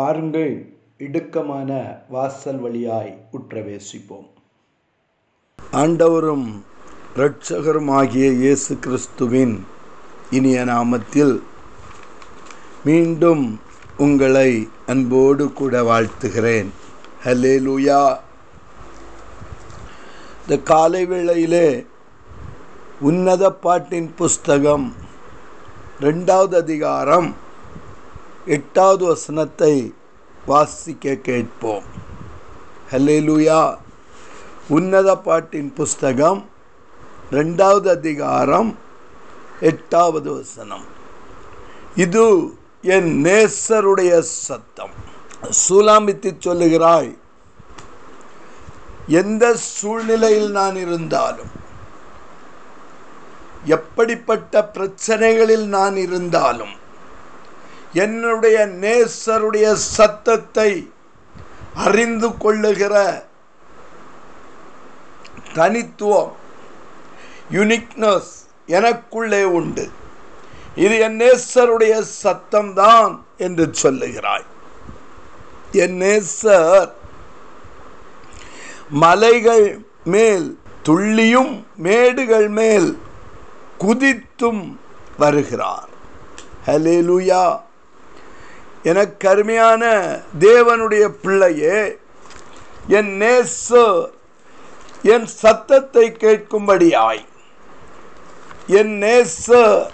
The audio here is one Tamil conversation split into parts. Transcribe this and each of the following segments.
பாருங்கள் இடுக்கமான வாசல் வழியாய் உற்றவேசிப்போம். ஆண்டவரும் இரட்சகருமாகிய இயேசு கிறிஸ்துவின் இனிய நாமத்தில் மீண்டும் உங்களை அன்போடு கூட வாழ்த்துகிறேன். ஹலே லூயா இந்த காலை வேளையிலே உன்னத பாட்டின் புஸ்தகம் ரெண்டாவது அதிகாரம் எட்டாவது வசனத்தை வாசிக்க கேட்போம். ஹலேலுயா உன்னத பாட்டின் புஸ்தகம் ரெண்டாவது அதிகாரம் எட்டாவது வசனம். இது என் நேசருடைய சத்தம். சூலாமித்து சொல்லுகிறாய் எந்த சூழ்நிலையில் நான் இருந்தாலும் எப்படிப்பட்ட பிரச்சனைகளில் நான் இருந்தாலும் என்னுடைய நேசருடைய சத்தத்தை அறிந்து கொள்ளுகிற தனித்துவம் யுனிக்னஸ் எனக்குள்ளே உண்டு. இது என் நேசருடைய சத்தம்தான் என்று சொல்லுகிறாய். என் நேசர் மலைகள் மேல் துள்ளியும் மேடுகள் மேல் குதித்தும் வருகிறார். ஹலே லூயா எனக்கு அருமையான தேவனுடைய பிள்ளையே என் நேசு என் சத்தத்தை கேட்கும்படியாய். என் நேசு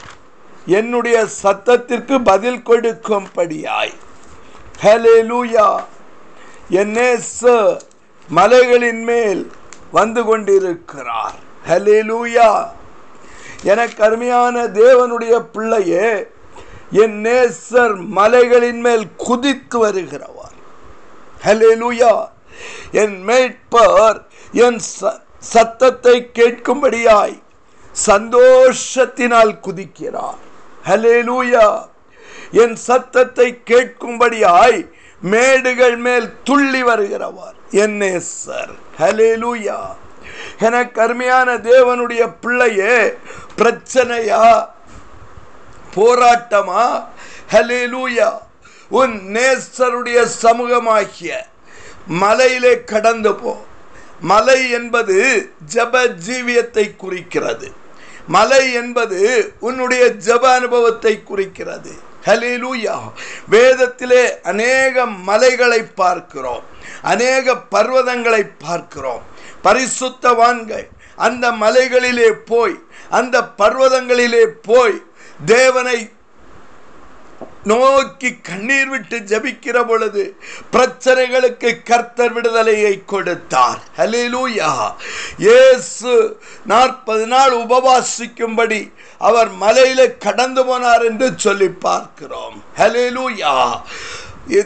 என்னுடைய சத்தத்திற்கு பதில் கொடுக்கும்படியாய். ஹலேலூயா என் நேசு மலைகளின் மேல் வந்து கொண்டிருக்கிறார். ஹலேலூயா எனக்கு அருமையான தேவனுடைய பிள்ளையே என் நேசர் மலைகளின் மேல் குதித்து வருகிறவர். ஹலேலூயா என் மேட்பர் என் சத்தத்தை கேட்கும்படியாய் சந்தோஷத்தினால் குதிக்கிறார். ஹலேலூயா என் சத்தத்தை கேட்கும்படியாய் மேடுகள் மேல் துள்ளி வருகிறவர். என்னே சார் ஹலேலூயா என கருமையான தேவனுடைய பிள்ளையே பிரச்சனையா போராட்டமா? ஹலேலூயா உன் நேசருடைய சமூகமாகிய மலையிலே கடந்து போ. மலை என்பது ஜப ஜீவியத்தை குறிக்கிறது. மலை என்பது உன்னுடைய ஜப அனுபவத்தை குறிக்கிறது. ஹலிலூயா வேதத்திலே அநேக மலைகளை பார்க்கிறோம். அநேக பர்வதங்களை பார்க்கிறோம். பரிசுத்தவான்கள் அந்த மலைகளிலே போய் அந்த பர்வதங்களிலே போய் தேவனை நோக்கி கண்ணீர் விட்டு ஜபிக்கிற பொழுது பிரச்சனைகளுக்கு கர்த்தர் விடுதலையை கொடுத்தார். ஹலேலூயா இயேசு நாற்பது நாள் உபவாசிக்கும்படி அவர் மலையில கடந்து போனார் என்று சொல்லி பார்க்கிறோம். ஹலிலூயா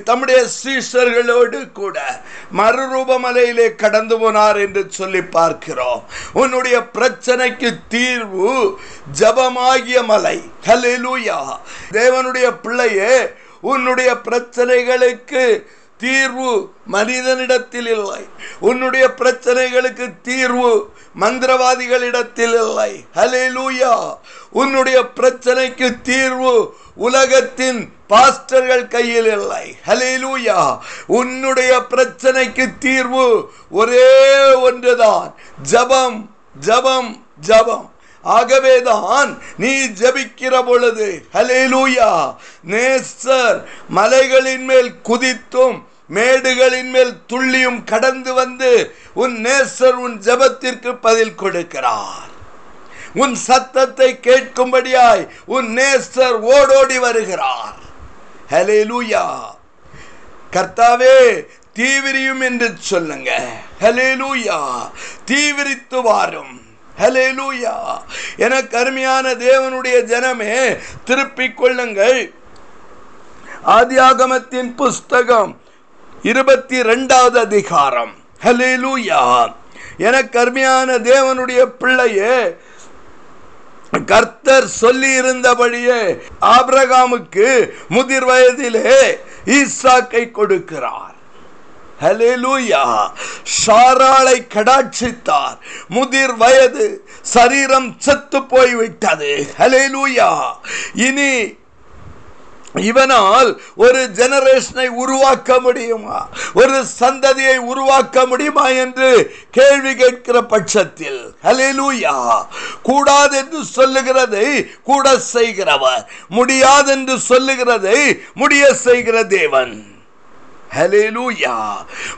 தம்முடைய சீஷர்களோடு கூட மறுரூபமலையிலே கடந்து போனார் என்று சொல்லி பார்க்கிறோம். உன்னுடைய பிரச்சனைக்கு தீர்வு ஜபமாகிய மலை. ஹலேலூயா தேவனுடைய பிள்ளையே உன்னுடைய பிரச்சனைகளுக்கு தீர்வு மனிதனிடத்தில் இல்லை. உன்னுடைய பிரச்சனைகளுக்கு தீர்வு மந்திரவாதிகளிடத்தில் இல்லை. ஹலேலூயா உன்னுடைய பிரச்சனைக்கு தீர்வு உலகத்தின் பாஸ்டர்கள் கையில் இல்லை. ஹலேலூயா உன்னுடைய பிரச்சனைக்கு தீர்வு ஒரே ஒன்றுதான். ஜபம் ஜபம் ஜபம். ஆகவேதான் நீ ஜபிக்கிற பொழுது. ஹலேலூயா நேசர் மலைகளின் மேல் குதித்தும் மேடுகளின் மேல் துள்ளியும் கடந்து வந்து உன் நேசர் உன் ஜபத்திற்கு பதில் கொடுக்கிறார். உன் சத்தத்தை கேட்கும்படியாய் உன் நேசர் ஓடோடி வருகிறார். ஹலே லூயா கர்த்தாவே தீவிரியும் என்று சொல்லுங்க. ஹலே லூயா தீவிரித்து வாரும். ஹலேலூயா என கருமையான தேவனுடைய ஜனமே திருப்பிக் கொள்ளுங்கள். ஆதியாகமத்தின் புஸ்தகம் இருபத்தி ரெண்டாவது அதிகாரம். ஹலேலூயா எனக்கு கருமையான தேவனுடைய பிள்ளையே கர்த்தர் சொல்லி இருந்தபடியே ஆபிரகாமுக்கு முதிர் வயதிலே ஈசாக்கை கொடுக்கிறார். ஹலேலூயா சாராளை கடாட்சித்தார். முதிர் வயது சரீரம் செத்து போய்விட்டது. ஹலேலூயா இனி இவனால் ஒரு ஜெனரேஷனை உருவாக்க முடியுமா? ஒரு சந்ததியை உருவாக்க முடியுமா என்று கேள்வி கேட்கிற பட்சத்தில் ஹalleluya கூடாது என்று சொல்லுகிறதை கூட செய்கிறவர் முடியாதென்று சொல்லுகிறதை முடிய செய்கிற தேவன்.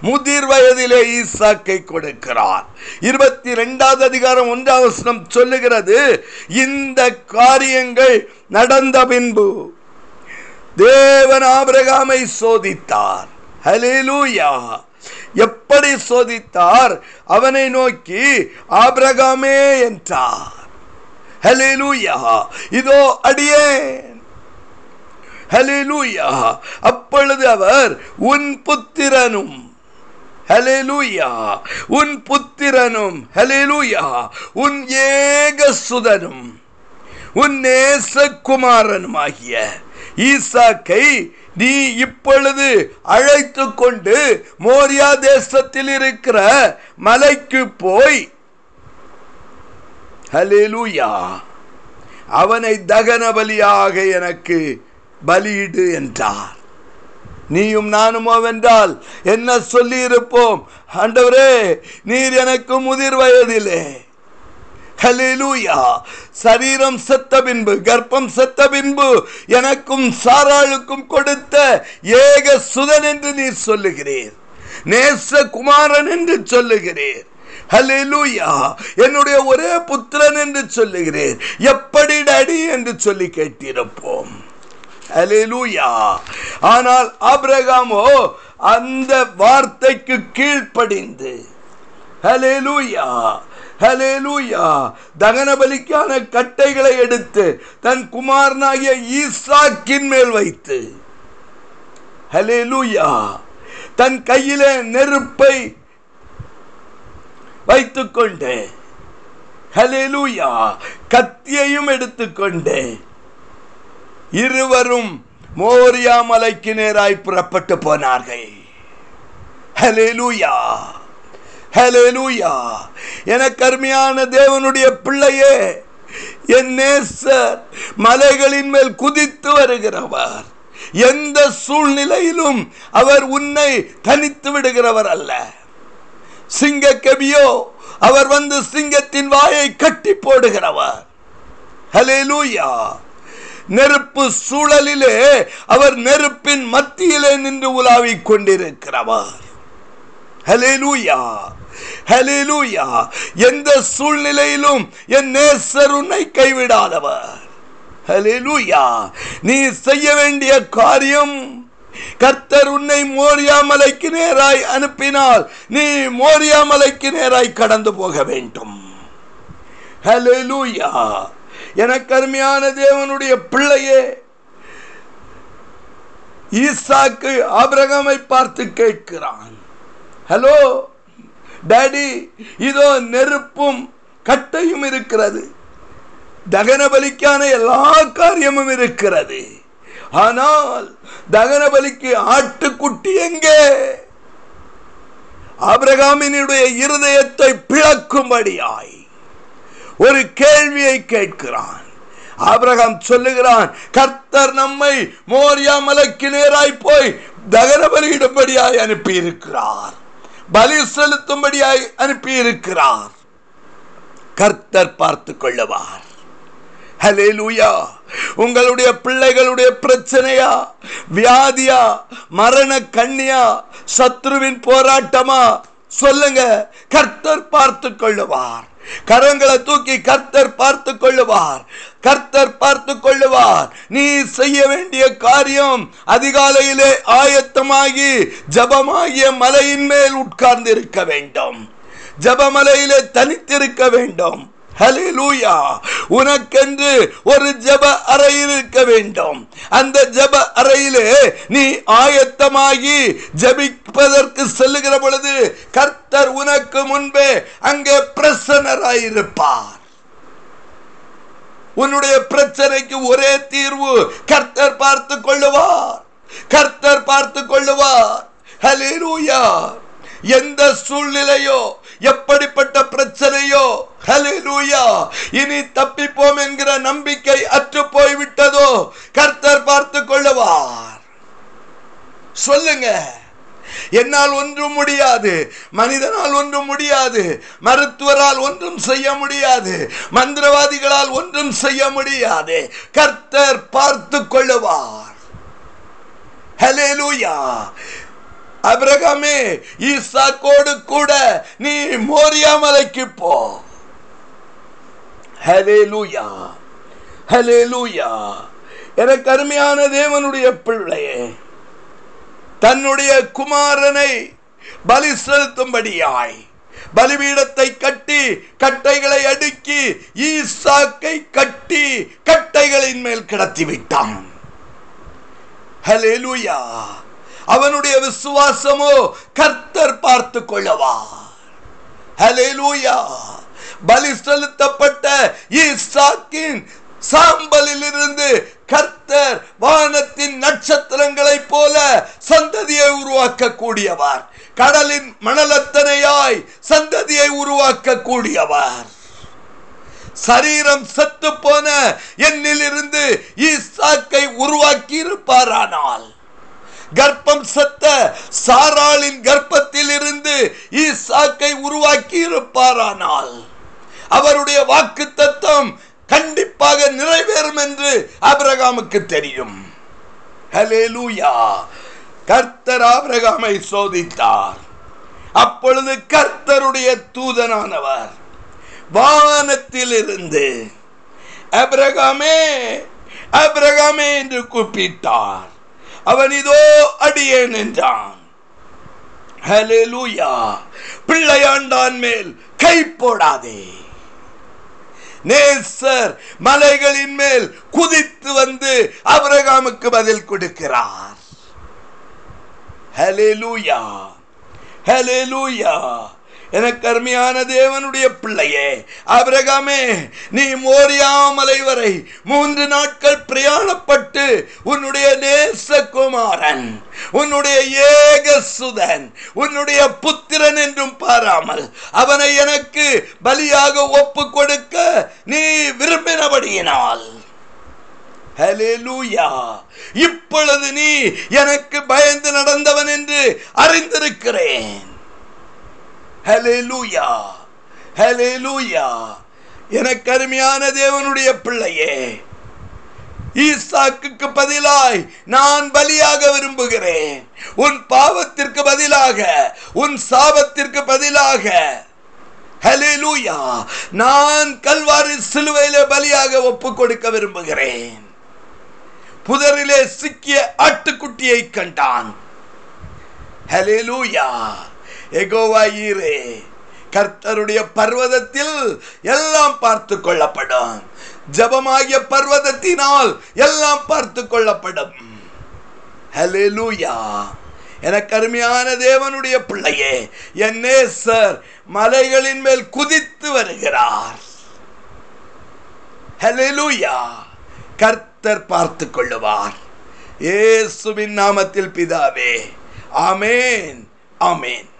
முதிர் வயதிலே ஈசாக்கை கொடுக்கிறார். இருபத்தி இரண்டாவது அதிகாரம் ஒன்றாம் சொல்லுகிறது இந்த காரியங்கள் நடந்த பின்பு தேவன் ஆபிரகாமை சோதித்தார். ஹலிலூயா எப்படி சோதித்தார்? அவனை நோக்கி ஆபிரகாமே என்றார். ஹலிலூயா இதோ அடியேன். ஹலிலூயா அப்பொழுது அவர் உன் புத்திரனும். ஹலிலூயா உன் புத்திரனும். ஹலிலூயா உன் ஏக சுதனும் உன் நேசகுமாரனுமாகிய ஈசாக்கை நீ இப்பொழுது அழைத்து கொண்டு மோரியா தேசத்தில் இருக்கிற மலைக்கு போய். ஹalleluya அவனை தகன பலியாக எனக்கு பலியிடு என்றார். நீயும் நானுமோ வென்றால் என்ன சொல்லியிருப்போம்? ஆண்டவரே நீர் எனக்கு முதிர் வயதிலே. ஹalleluya சரீரம் செத்த பின்பு கர்ப்பம் செத்த பின்பு எனக்கும் சாராளுக்கும் கொடுத்த ஏக சுதன் என்று நீர் சொல்லுகிறீர். நேச குமாரன் என்று சொல்லுகிறீர். ஹalleluya என்னுடைய ஒரே புத்திரன் என்று சொல்லுகிறேன் எப்படி டடி என்று சொல்லி கேட்டிருப்போம். ஹalleluya ஆனால் ஆபிரகாமோ அந்த வார்த்தைக்கு கீழ்ப்படிந்து. ஹalleluya ஹலேலூயா தகன பலிக்கான கட்டைகளை எடுத்து தன் குமாரனாகிய ஈசாக்கின் மேல் வைத்து. ஹலேலூயா தன் கையிலே நெருப்பை வைத்துக்கொண்டு ஹalleluya. கத்தியையும் எடுத்துக்கொண்டு இருவரும் மோரியா மலைக்கு நேராய் புறப்பட்டு போனார்கள். ஹலேலூயா ஹalleluya எனக்கு அருமையான தேவனுடைய பிள்ளையே என் நேசர் மலைகளின் மேல் குதித்து வருகிறவர். எந்த சூழ்நிலையிலும் அவர் உன்னை தனித்து விடுகிறவர் அல்ல. சிங்க கவியோ அவர் வந்து சிங்கத்தின் வாயை கட்டி போடுகிறவர். ஹalleluya நெருப்பு சூழலிலே அவர் நெருப்பின் மத்தியிலே நின்று உலாவிக் கொண்டிருக்கிறவர். ஹalleluya ஹலிலூயா. எந்த சூழ்நிலையிலும் என் நேசர் உன்னை கைவிடாதவர். ஹலிலூயா. நீ செய்ய வேண்டிய காரியம் கர்த்தர் உன்னை மோரியா மலைக்கு நேராய் அனுப்பினால் நீ மோரியா மலைக்கு நேராய் கடந்து போக வேண்டும். ஹalleluya என கருமையான தேவனுடைய பிள்ளையே ஈசாக்கு ஆபிரகாமை பார்த்து கேட்கிறான். ஹலோ? டாடி இதோ நெருப்பும் கட்டையும் இருக்கிறது. தகன பலிக்கான எல்லா காரியமும் இருக்கிறது. ஆனால் தகன பலிக்கு ஆட்டுக்குட்டி எங்கே? ஆபிரகாமினுடைய இருதயத்தை பிளக்கும்படியாய் ஒரு கேள்வியை கேட்கிறான். ஆபிரகாம் சொல்லுகிறான் கர்த்தர் நம்மை மோரியா மலைக்கு நேராய் போய் தகன பலியிடும்படியாய் அனுப்பி இருக்கிறார் பலி செலுத்தும்படியாய் அனுப்பி இருக்கிறார் கர்த்தர் பார்த்து கொள்ளுவார். லூயா உங்களுடைய பிள்ளைகளுடைய பிரச்சனையா? வியாதியா? மரண கண்ணியா? சத்ருவின் போராட்டமா? சொல்லுங்க. கர்த்தர் பார்த்து கொள்ளுவார். கரங்களை தூக்கி கர்த்தர் பார்த்து கொள்ளுவார். கர்த்தர் பார்த்து கொள்ளுவார். நீ செய்ய வேண்டிய காரியம் அதிகாலையிலே ஆயத்தமாகி ஜபமாகிய மலையின் மேல் உட்கார்ந்திருக்க வேண்டும். ஜபமலையிலே தனித்திருக்க வேண்டும். ஹalleluya உனக்கென்று ஒரு ஜப அறை இருக்க வேண்டும். அந்த ஜப அறையிலே நீ ஆயத்தமாகி ஜபிப்பதற்கு செல்லுகிற பொழுது கர்த்தர் உனக்கு முன்பே அங்கே பிரசன்னராயிருப்பார். உன்னுடைய பிரச்சனைக்கு ஒரே தீர்வு கர்த்தர் பார்த்து கொள்ளுவார். கர்த்தர் பார்த்து கொள்ளுவார். ஹalleluya எந்த சூழ்நிலையோ எப்படிப்பட்ட பிரச்சனையோ ஹalleluya இனி தப்பிப்போம் என்கிற நம்பிக்கை அற்று போய்விட்டதோ கர்த்தர் பார்த்து கொள்ளுவார். சொல்லுங்க. என்னால் ஒன்றும் முடியாது. மனிதனால் ஒன்றும் முடியாது. மருத்துவரால் ஒன்றும் செய்ய முடியாது. மந்திரவாதிகளால் ஒன்றும் செய்ய முடியாது. கர்த்தர் பார்த்து கொள்ளுவார். ஹalleluya. அபிரகாமே ஈசாக்கோடு கூட நீ மோரியா மலைக்கு போ. ஹalleluya ஹalleluya எனக்கு அருமையான தேவனுடைய பிள்ளையே தன்னுடைய குமாரனை பலி செலுத்தும்படியாய் பலிபீடத்தை கட்டி கட்டைகளை அடுக்கி ஈசாக்கை கட்டி கட்டைகளின் மேல் கிடத்தி விட்டான் லூயா அவனுடைய விசுவாசமோ கர்த்தர் பார்த்து கொள்ளவார். பலி செலுத்தப்பட்ட ஈசாக்கின் சாம்பலில் இருந்து கர்த்தர் வானத்தின் நட்சத்திரங்களைப் போல சந்ததியை உருவாக்க கூடியவர் கடலின் மணலத்தனையாய் சந்ததியை உருவாக்க கூடியவர் சரீரம் செத்து போன என்னிலிருந்து ஈசாக்கை உருவாக்கி இருப்பாரானால் கர்ப்பம் செத்த சாராளின் கர்ப்பத்தில் இருந்து ஈசாக்கை உருவாக்கி இருப்பாரானால் அவருடைய வாக்கு தத்துவம் கண்டிப்பாக நிறைவேறும் என்று ஆபிரகாமுக்கு தெரியும். கர்த்தர் ஆபிரகாமை சோதித்தார். அப்பொழுது கர்த்தருடைய தூதனானவர் வானத்தில் இருந்து அபிரகாமே அபிரகாமே என்று கூப்பிட்டார். அவன் இதோ அடியேன் என்றான் பிள்ளையாண்டான் மேல் கை போடாதே. நேசர் மலைகளின் மேல் குதித்து வந்து அபிரகாமுக்கு பதில் கொடுக்கிறார். ஹalleluya. ஹalleluya. எனக்கு அருமையான தேவனுடைய பிள்ளையே அபிரகாமே நீ மோரியாமலை வரை மூன்று நாட்கள் பிரயாணப்பட்டு உன்னுடைய நேசகுமாரன் உன்னுடைய ஏக சுதன் உன்னுடைய புத்திரன் என்றும் பாராமல் அவனை எனக்கு பலியாக ஒப்பு கொடுக்க நீ விரும்பினபடியினால். இப்பொழுது நீ எனக்கு பயந்து நடந்தவன் என்று அறிந்திருக்கிறேன். ஹalleluya ஹalleluya எனக்கு அருமையான தேவனுடைய பிள்ளையே ஈசாக்குக்கு பதிலாய் நான் பலியாக விரும்புகிறேன். உன் பாவத்திற்கு பதிலாக உன் சாபத்திற்கு பதிலாக. ஹalleluya நான் கல்வாரி சிலுவையில பலியாக ஒப்பு கொடுக்க விரும்புகிறேன். புதரிலே சிக்கிய ஆட்டுக்குட்டியை கண்டான். ஹalleluya எகோவாயிரே கர்த்தருடைய பர்வதத்தில் எல்லாம் பார்த்து கொள்ளப்படும். ஜபமாகிய பர்வதத்தினால் எல்லாம் பார்த்து கொள்ளப்படும். ஹalleluya எனக்கு அருமையான தேவனுடைய பிள்ளையே என் நேசர் மலைகளின் மேல் குதித்து வருகிறார். ஹலெலூயா கர்த்தர் பார்த்து கொள்ளுவார். ஏசுவின் நாமத்தில் பிதாவே ஆமேன் ஆமேன்.